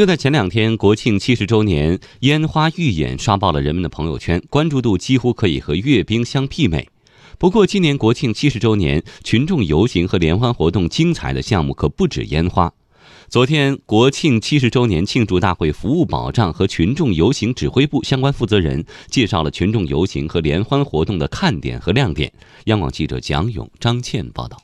就在前两天，国庆七十周年烟花预演刷爆了人们的朋友圈，关注度几乎可以和阅兵相媲美。不过，今年国庆七十周年群众游行和联欢活动精彩的项目可不止烟花。昨天，国庆七十周年庆祝大会服务保障和群众游行指挥部相关负责人介绍了群众游行和联欢活动的看点和亮点。央广记者蒋勇、张倩报道。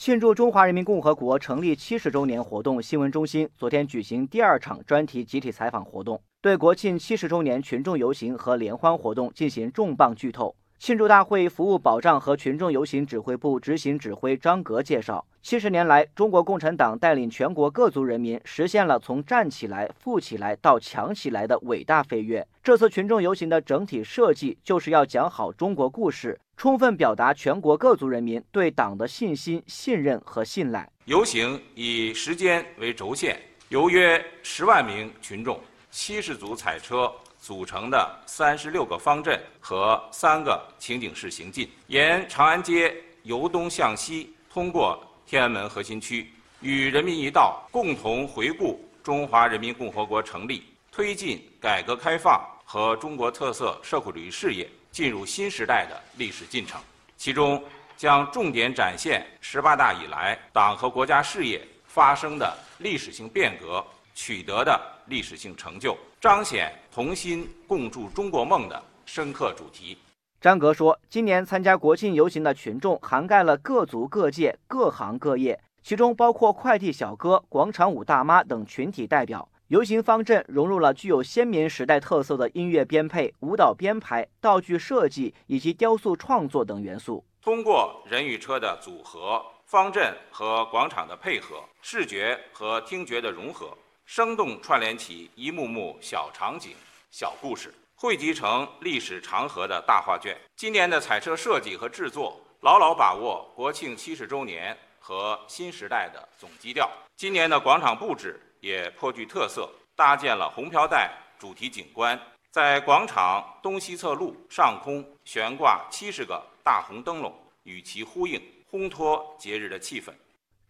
庆祝中华人民共和国成立七十周年活动新闻中心昨天举行第二场专题集体采访活动，对国庆七十周年群众游行和联欢活动进行重磅剧透。庆祝大会服务保障和群众游行指挥部执行指挥张格介绍，七十年来，中国共产党带领全国各族人民实现了从站起来、富起来到强起来的伟大飞跃。这次群众游行的整体设计就是要讲好中国故事，充分表达全国各族人民对党的信心、信任和信赖。游行以时间为轴线，由约十万名群众、七十组彩车。组成的三十六个方阵和三个情景式行进，沿长安街由东向西，通过天安门核心区，与人民一道共同回顾中华人民共和国成立，推进改革开放和中国特色社会主义事业进入新时代的历史进程。其中将重点展现十八大以来党和国家事业发生的历史性变革。取得的历史性成就，彰显同心共筑中国梦的深刻主题。张格说，今年参加国庆游行的群众涵盖了各族各界各行各业，其中包括快递小哥、广场舞大妈等群体代表。游行方阵融入了具有鲜明时代特色的音乐编配、舞蹈编排、道具设计以及雕塑创作等元素。通过人与车的组合、方阵和广场的配合、视觉和听觉的融合。生动串联起一幕幕小场景、小故事，汇集成历史长河的大画卷。今年的彩车设计和制作牢牢把握国庆七十周年和新时代的总基调。今年的广场布置也颇具特色，搭建了红飘带主题景观，在广场东西侧路上空悬挂七十个大红灯笼，与其呼应，烘托节日的气氛。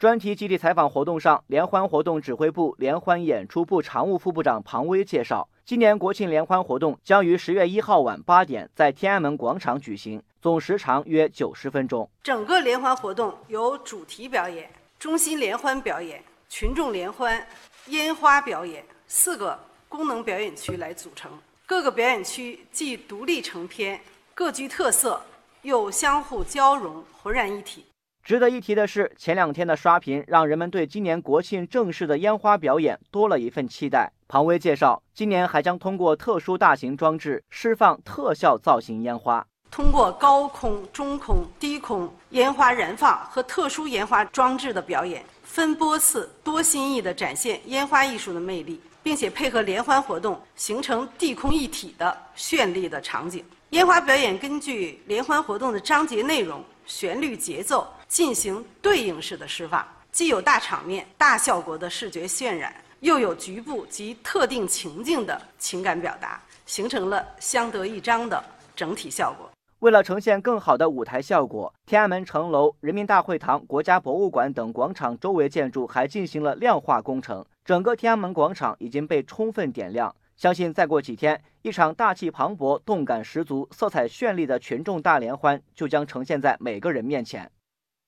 专题集体采访活动上，联欢活动指挥部联欢演出部常务副部长庞威介绍，今年国庆联欢活动将于十月一号晚八点在天安门广场举行，总时长约九十分钟。整个联欢活动由主题表演、中心联欢表演、群众联欢、烟花表演四个功能表演区来组成，各个表演区既独立成篇，各具特色，又相互交融，浑然一体。值得一提的是，前两天的刷屏让人们对今年国庆正式的烟花表演多了一份期待。庞威介绍，今年还将通过特殊大型装置释放特效造型烟花，通过高空、中空、低空烟花燃放和特殊烟花装置的表演，分波次、多新意地展现烟花艺术的魅力，并且配合联欢活动，形成地空一体的绚丽的场景。烟花表演根据联欢活动的章节内容、旋律、节奏。进行对应式的释放，既有大场面、大效果的视觉渲染，又有局部及特定情境的情感表达，形成了相得益彰的整体效果。为了呈现更好的舞台效果，天安门城楼、人民大会堂、国家博物馆等广场周围建筑还进行了亮化工程，整个天安门广场已经被充分点亮。相信再过几天，一场大气磅礴、动感十足、色彩绚丽的群众大联欢就将呈现在每个人面前。